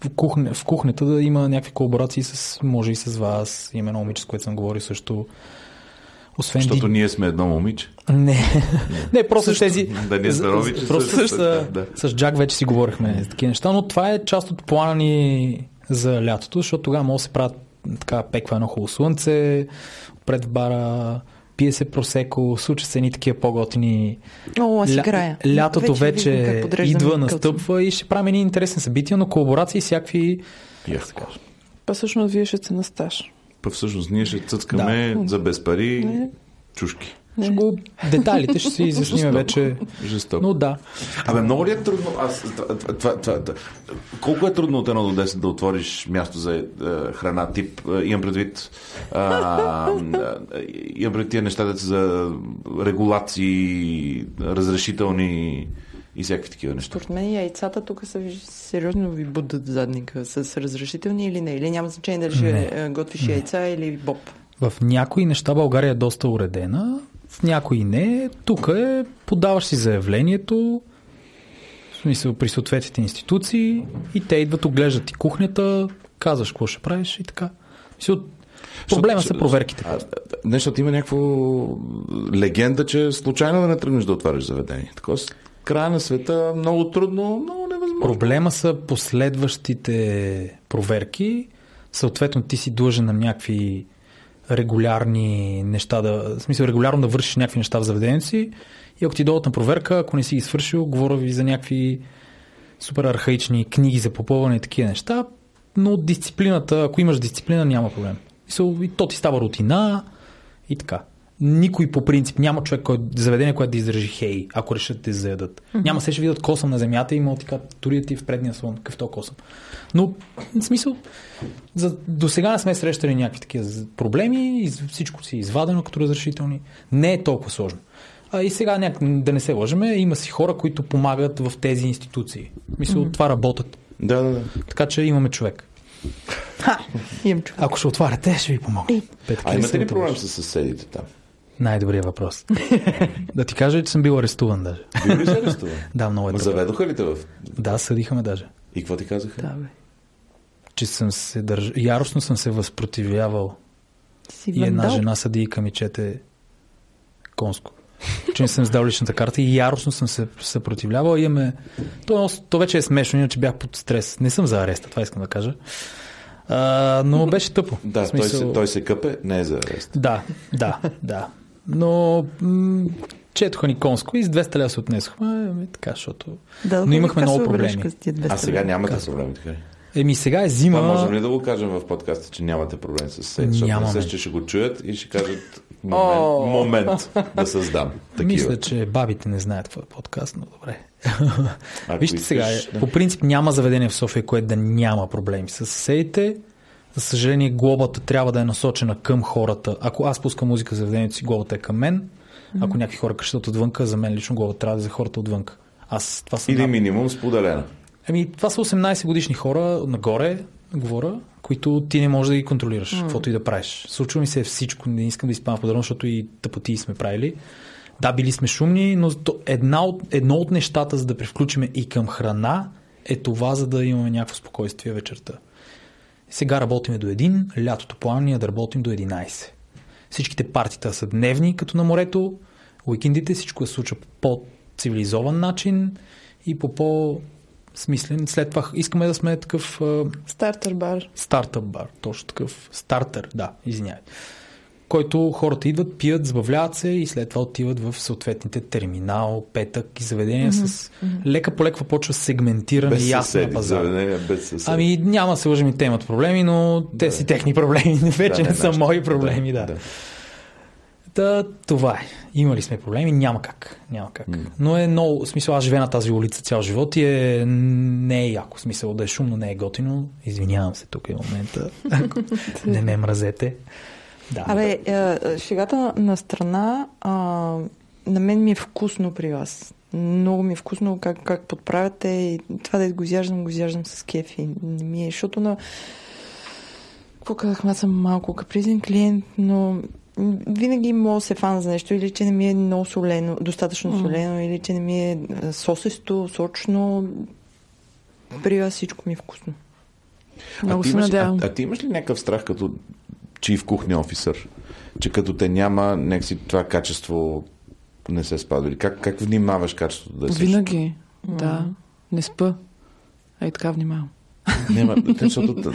в, кухня, в кухнята да има някакви колаборации с, може и с вас. Има едно момиче, с което съм говорил също. Освен Защото ди- ние сме едно момиче. Не, не просто тези... Да не е здрави, че Просто също с, така, да. с Джак вече си говорихме за такива неща, но това е част от плана ни за лятото, защото тогава може да се правят така пеква едно хубаво слънце, пред бара, пие се просеко, случат се едни такива по-готини. О, аз Ля- играя. Лятото вече, подреждам идва, настъпва и ще правим едни интересни събития, но колаборации всякакви. Па всъщност вие ще сте на стаж. Па всъщност ние ще цъцкаме за без пари Не. чушки. Ще го, детайлите ще си изясним вече. Жестоко. Но да. Абе, много ли е трудно? Аз, това, това, това, колко е трудно от 1 до 10 да отвориш място за е, храна тип? Е, имам предвид. А, е, имам предвид тия неща за регулации, разрешителни и всякакви такива неща. Според мен яйцата тук са сериозно ви будат задника. С разрешителни или не? Или няма значение дали ще Не. е, готвиш яйца или боб. В някои неща България е доста уредена, в някои не. Тук е, подаваш си заявлението, в смисъл при съответните институции и те идват, оглеждат и кухнята, казваш какво ще правиш и така. Мисъл, проблема са проверките. А, Не, защото има някаква легенда, че случайно да не тръгнеш да отваряш заведение. Така с края на света много трудно, много невъзможно. Проблема са последващите проверки. Съответно, ти си длъжен на някакви регулярни неща, да, в смисъл регулярно да вършиш някакви неща в заведението си и ако ти дойдат на проверка, ако не си ги свършил, говоря ви за някакви супер архаични книги за попълване и такива неща, но дисциплината, ако имаш дисциплина, няма проблем. И то ти става рутина и така. Никой по принцип, няма човек, който, заведение, което да издържи хей, ако решат да те заедат. Mm-hmm. Няма се ще видят косъм на земята и има така, да ти е в предния салон, какъв то косъм. Но, в смисъл, за, до сега не сме срещали някакви такива проблеми, из, всичко си е извадено като разрешителни. Не е толкова сложно. А и сега няк... да не се лъжеме, има си хора, които помагат в тези институции. Мисля, mm-hmm. това работят. Да, да, да. Така че имаме човек. Ха! Имам чу. Ако ще отваряте, ще ви помогна. Петки, А имате съм ли проблем с съседите там? Най-добрият въпрос. да ти кажа, че съм бил арестуван даже. Бил ли се арестуван? Да, много е Ма заведоха ли те в... Да, съдиха ме даже. И какво ти казаха? Да, бе. Че съм се държ... Яростно съм се възпротивявал. Ти си И една вандал. жена съдийка ми чете конско. Че не съм сдал личната карта и яростно съм се съпротивлявал. И имаме... То, то вече е смешно, иначе бях под стрес. Не съм за ареста, това искам да кажа. А, но беше тъпо. Да, смисъл- той, се, той се къпе, не е за арест. Да, да, да. Но м- четоха ни конско и с 200 лева се отнесохме. Ами, така, защото... Да, но имахме много проблеми. обръчка с тия 200 А сега нямате проблеми, така ли? Еми сега е зима. Това можем ли да го кажем в подкаста, че нямате проблем с съседите? Защото Нямаме. не се, че ще го чуят и ще кажат момент, момент да създам такива. Мисля, че бабите не знаят какво е подкаст, но добре. Ако Вижте искаш, сега, да. по принцип няма заведение в София, което да няма проблеми с съседите. За съжаление, глобата трябва да е насочена към хората. Ако аз пускам музика в заведението си, глобата е към мен. Ако някакви хора крещат отвънка, за мен лично глобата трябва да е за хората отвънка. Аз това съм Или над- минимум споделена. Ами, това са 18 годишни хора нагоре, говоря, които ти не можеш да ги контролираш, mm. каквото и да правиш. Случва ми се всичко, не искам да изпадам в подробно, защото и тъпоти сме правили. Да, били сме шумни, но една от, едно от нещата, за да превключиме и към храна, е това, за да имаме някакво спокойствие вечерта. Сега работиме до един, лятото план ни е да работим до 11. Всичките партита са дневни, като на морето, уикендите всичко се случва по по-цивилизован начин и по по-смислен. След това искаме да сме такъв а, Стартер бар. стартъп бар, точно такъв стартер, да, извинявай. Който хората идват, пият, забавляват се и след това отиват в съответните терминал, петък и заведения mm-hmm. с лека по лека почва сегментиране Без и ясно на съседи, пазара. заведения без съседи. Ами няма да се лъжим и те имат проблеми, но те си техни проблеми. Вече Да, не, не са нашите. мои проблеми, да. Да, Да, това е. Имали сме проблеми, няма как. Няма как. Но е много, смисъл, аз живея на тази улица цял живот и е, не е яко. Смисъл да е шумно, не е готино. Извинявам се, тук е момента. Ако не ме мразете. Да. Абе, е, шегата на страна, а, на мен ми е вкусно при вас. Много ми е вкусно как, как подправяте и това да го изяждам, го изяждам с кеф и не ми е, защото на... Какво казахме, аз съм малко капризен клиент, но винаги мога да се фана за нещо или че не ми е много солено, достатъчно солено, или че не ми е сосесто, сочно. При вас всичко ми е вкусно. Много а, ти се имаш, надявам. а, а ти имаш ли някакъв страх като чиев кухня офисър? Че като те няма, някакси това качество не се спада? Или как, как внимаваш качеството да е също? Винаги. Да. Не спа. Ей така внимавам. Няма, защото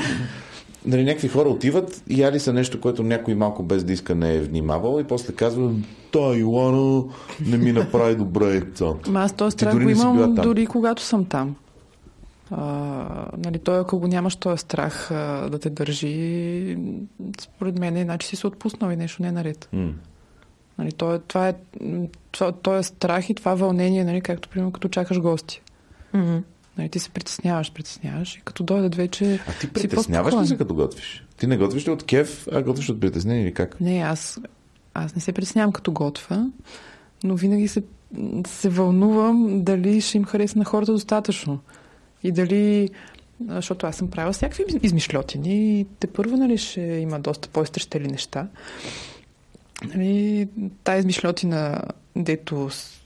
нали, някакви хора отиват и яли са нещо, което някой малко без да иска не е внимавал и после казва, та Йоана не ми направи добре. Ма аз този страх го си имам дори когато съм там. А, нали, той, ако го нямаш този страх а, да те държи, според мен, значи си се отпуснал и нещо не е наред. М. Нали, то е, това е, това, този страх и това вълнение, нали, както примерно като чакаш гости. Мгм. Нали, ти се притесняваш, притесняваш и като дойдат вече А ти притесняваш ли се като готвиш? Ти не готвиш ли от кеф, а готвиш от притеснение или как? Не, аз, аз не се притеснявам като готва, но винаги се, се вълнувам дали ще им хареса на хората достатъчно. И дали, защото аз съм правила всякакви из- измишлетини и те първо нали, ще има доста по-изтрещели неща. Нали, тая измишлетина, дето с-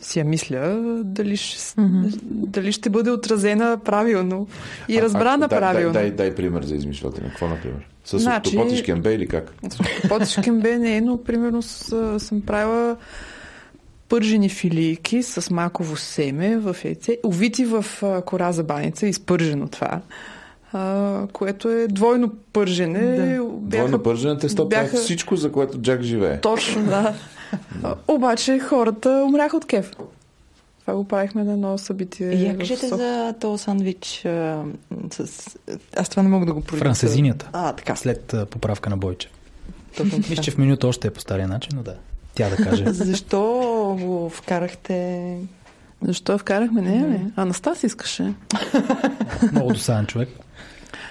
си я мисля, дали ще, mm-hmm. дали ще бъде отразена правилно и разбрана а, дай, правилно. Дай, дай, дай пример за измишлятина. Какво, например? С Значи- значи... шкембе или как? Потиш кембе не е, но примерно с, съм правила пържени филийки с маково семе в яйце, увити в кора за баница, изпържено това, а, което е двойно пържене. Да. Двойно пържене тесто, бяха... бяха- всичко, за което Джак живее. Точно, да. Обаче хората умряха от кеф. Това го правихме на едно събитие. И я кажете за този сандвич а, с... Аз това не мога да го продиктувам. Францезинята. А, така. След а, поправка на Бойче. Мисля, че в менюто още е по стария начин, но да. Тя да каже. Защо го вкарахте? Защо я вкарахме? Не, не. Анастас искаше. Много досаден човек.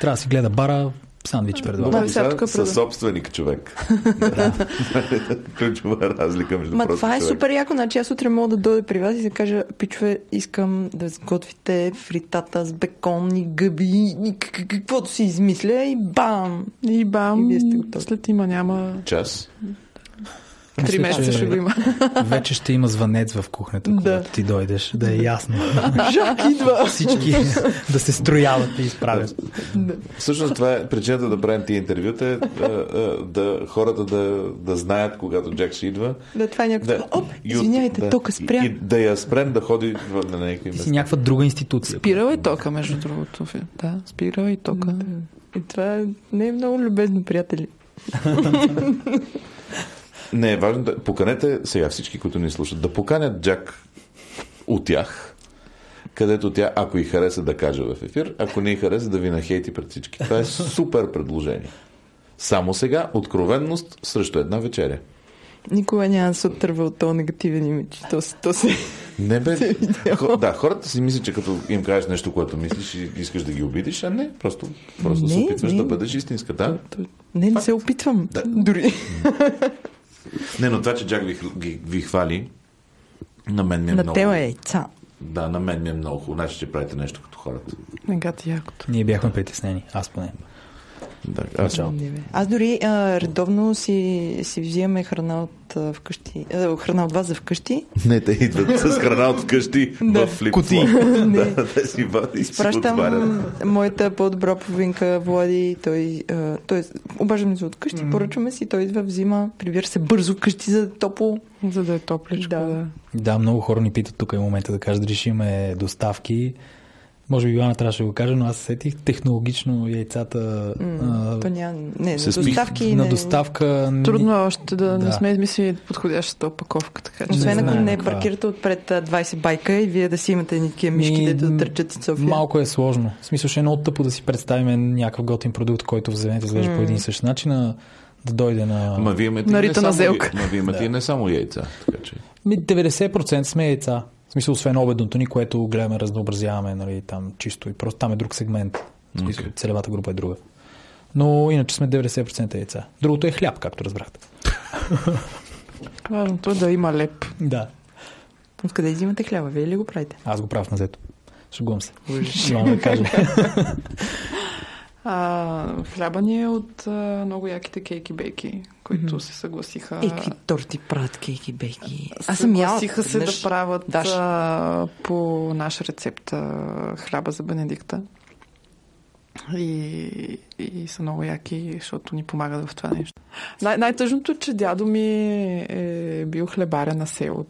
Трябва да си гледа бара, сандвич предлага. Да, със собственик човек. Ключова разлика между Ма това е човек. супер яко, значи аз утре мога да дойда при вас и да кажа, пичове, искам да сготвите фритата с бекон и гъби и каквото си измисля и бам! И бам, И вие сте готови. след има няма. Час. Три месеца ще го има. Вече ще има звънец в кухнята, Да. когато ти дойдеш, да е ясно. Жак идва! Всички да се строяват и изправят. Всъщност това е причината да правим тия интервюта, е, а, да, хората да, да знаят, когато Джак ще идва. Да, това е някакво. Да, Оп, и от- извинявайте, да, тока спря. И, и да я спрем да ходи в, на някакви Ти си места. някаква друга институция. Спирал е тока, между другото. Да, спирал и тока. И това не е много любезно, приятели. Не, е важно да поканете сега всички, които ни слушат, да поканят Джак от тях, където тя, ако и хареса да каже в ефир, ако не и хареса да ви нахейти пред всички. Това е супер предложение. Само сега откровенност срещу една вечеря. Никога няма да се отърва от този негативен имидж. То, се- то се... Не бе. Хо, да, хората си мислят, че като им кажеш нещо, което мислиш и искаш да ги обидиш, а не, просто, просто се Не, опитваш не. да бъдеш истинска. Да? Не, не се опитвам. Да. Дори. Не, но това, че Джак ви, ви, ви хвали, на мен ми е На много... тема яйца. Да, на мен ми е много хубаво. Значи, че правите нещо като хората. Негати якото. Ние бяхме притеснени. Аз поне. Да, аз. Аз дори а, редовно си, си взимаме храна от а, вкъщи. А, храна от вас за вкъщи. Не, те идват с храна от вкъщи в флип Кутии. Да, те си вадят и си отварят. Изпращам моята по-добра половинка Влади. Той, а, той обаждаме се от къщи, поръчваме си, той идва, взима, прибира се бързо къщи за топло. За да е топличко. Да. Да. Да, много хора ни питат тук е момента да кажат дали ще имаме доставки. Може би Йоанна трябваше да го каже, но аз сетих технологично яйцата а, То няма... Не, на доставки на не... доставка. Трудно е още да, не Да. сме измислили подходящата опаковка, така че. Освен Не ако не паркирате отпред а, 20 байка и вие да си имате такива мишки, Ми, дето да търчат и София. Малко е сложно. В смисъл ще е много тъпо да си представим някакъв готин продукт, който вземете изглежда по един и същ начин. а да дойде на... Ма вие имате На и не Рита на само, Зелка. ма вие имате и не само яйца. Така че. Ми 90% сме яйца. В смисъл, освен обедното ни, което гледаме, разнообразяваме, нали, там чисто и просто там е друг сегмент. В смисъл, Окей. целевата група е друга. Но иначе сме 90% яйца. Другото е хляб, както разбрахте. Важното е да има леп. Да. Откъде взимате хляба? Вие ли го правите? Аз го правя в назето. Шегувам се. Няма да кажа. А, хляба ни е от а, много яките кейки-бейки, които се съгласиха... Е, какви торти правят кейки, бейки. Аз съм яла. Съгласиха се да правят Даш. а, по наша рецепта хляба за Бенедикта. И, и са много яки, защото ни помагат в това нещо. Най- най-тъжното е, че дядо ми е бил хлебаря на село.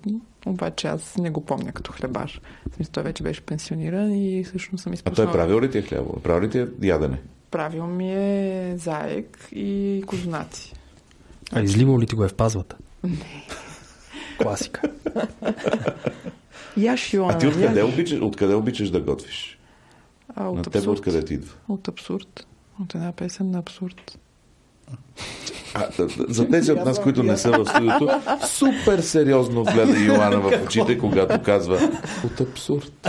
Обаче аз не го помня като хлебар. Смисъл, Той вече беше пенсиониран и всъщност съм А изпуснала. той правил ли ти е хлябо? Правил ли ти е ядене? Правил ми е заек и козунаци. А изливал ли ти го е в пазвата? Не. Класика. Яш, Йоана, А ти откъде яш. обичаш, откъде обичаш да готвиш? А от На теб откъде ти идва? От абсурд. От една песен на абсурд. А, за тези от нас, които не са в студиото, супер сериозно гледа Йоана в очите, когато казва от абсурд.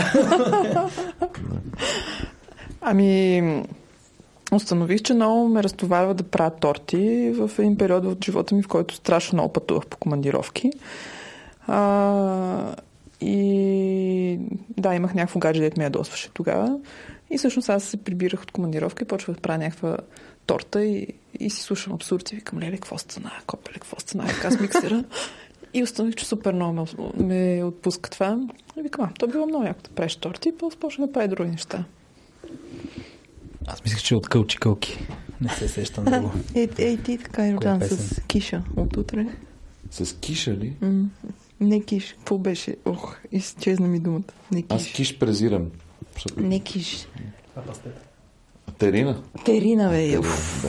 Ами, установих, че много ме разтоварва да правя торти в един период от живота ми, в който страшно много пътувах по командировки. А, и да, имах някакво гадже, дето ме ядосваше тогава. И всъщност аз се прибирах от командировка и почвах да правя някаква торта и, и си слушам абсурд и викам, леле, какво стана, копеле, какво стана, с миксера. И установих, че супер много ме, ме отпуска това. И викам, а, то било много яко да правиш торти, и после почнах да правя други неща. Аз мислех, че е от кълчи кълки. Не се сещам друго. Е, е, ти така е Коя с киша от утре. С киша ли? М, Не киш. Какво беше? Ох, изчезна ми думата. Не Аз киш. киш презирам. Не киш. Терина? Терина, бе. Терина, Уф.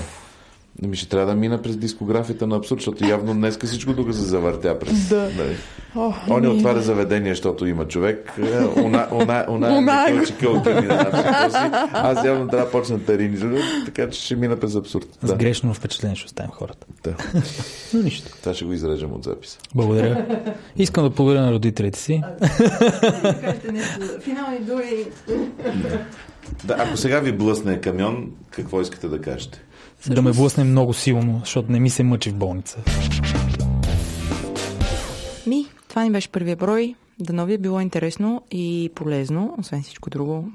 Ми ще трябва да мина през дискографията на абсурд, защото явно днеска всичко тук се завъртя през... Да. Нали. О, Он не отваря заведение, защото има човек. Е, Она, она, она, Она она го. кълчи кълки ми да знам какво си. Аз явно трябва да почна тарини, така че ще мина през абсурд. С Да, грешно впечатление ще оставим хората. да. Но нищо. Това ще го изрежем от записа. Благодаря. Искам да благодаря на родителите си. Финални думи. Да, ако сега ви блъсне камион, какво искате да кажете? Да ме блъсне много силно, защото не ми се мъчи в болница. Ми, това ни беше първия брой. Дано ви е било интересно и полезно, освен всичко друго.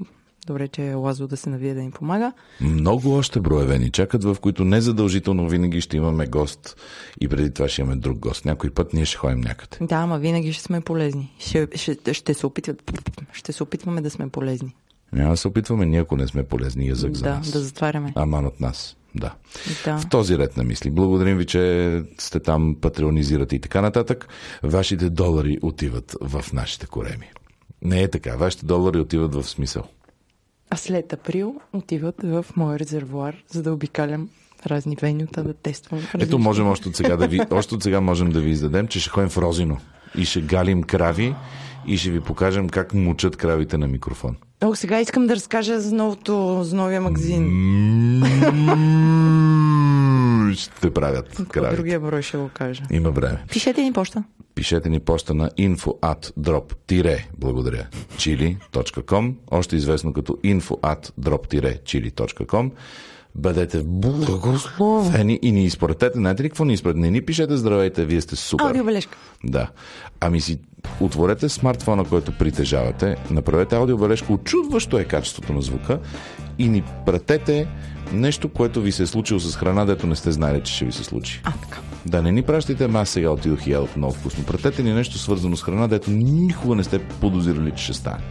Добре, че е Лазо да се навие да ни помага. Много още броеве ни чакат, в които незадължително винаги ще имаме гост и преди това ще имаме друг гост. Някой път ние ще ходим някъде. Да, ама винаги ще сме полезни. Ще, ще, ще се опитват. Ще се опитваме да сме полезни. Няма да се опитваме ние, ако не сме полезни язък за да, нас. да затваряме. Аман от нас. Да. Да. В този ред на мисли. Благодарим ви, че сте там, патреонизирате и така нататък. Вашите долари отиват в нашите кореми. Не е така. Вашите долари отиват в смисъл. А след април отиват в моя резервуар, за да обикалям разни венюта, да тествам. Ето, различни- можем още от сега да ви, още от сега можем да ви издадем, че ще ходим в Розино и ще галим крави и ще ви покажем как мучат кравите на микрофон. О, сега искам да разкажа за новото, за новия магазин. Ще правят Какво крави. другия брой ще го кажа. Има време. Пишете ни почта. Пишете ни поста на info благодаря chili.com още известно като info at drop chili.com Бъдете благословени и ни изпратете. Знаете ли какво ни изпратете? Не ни пишете здравейте, вие сте супер. Аудиобележка. Да. Ами си отворете смартфона, който притежавате, направете аудиобележка, очудващо е качеството на звука и ни пратете нещо, което ви се е случило с храна, дето не сте знаели, че ще ви се случи. А, така. Да, не ни пращайте, ама аз сега отидох и ядох много вкусно. Пратете ни нещо свързано с храна, дето никога не сте подозирали, че ще стане.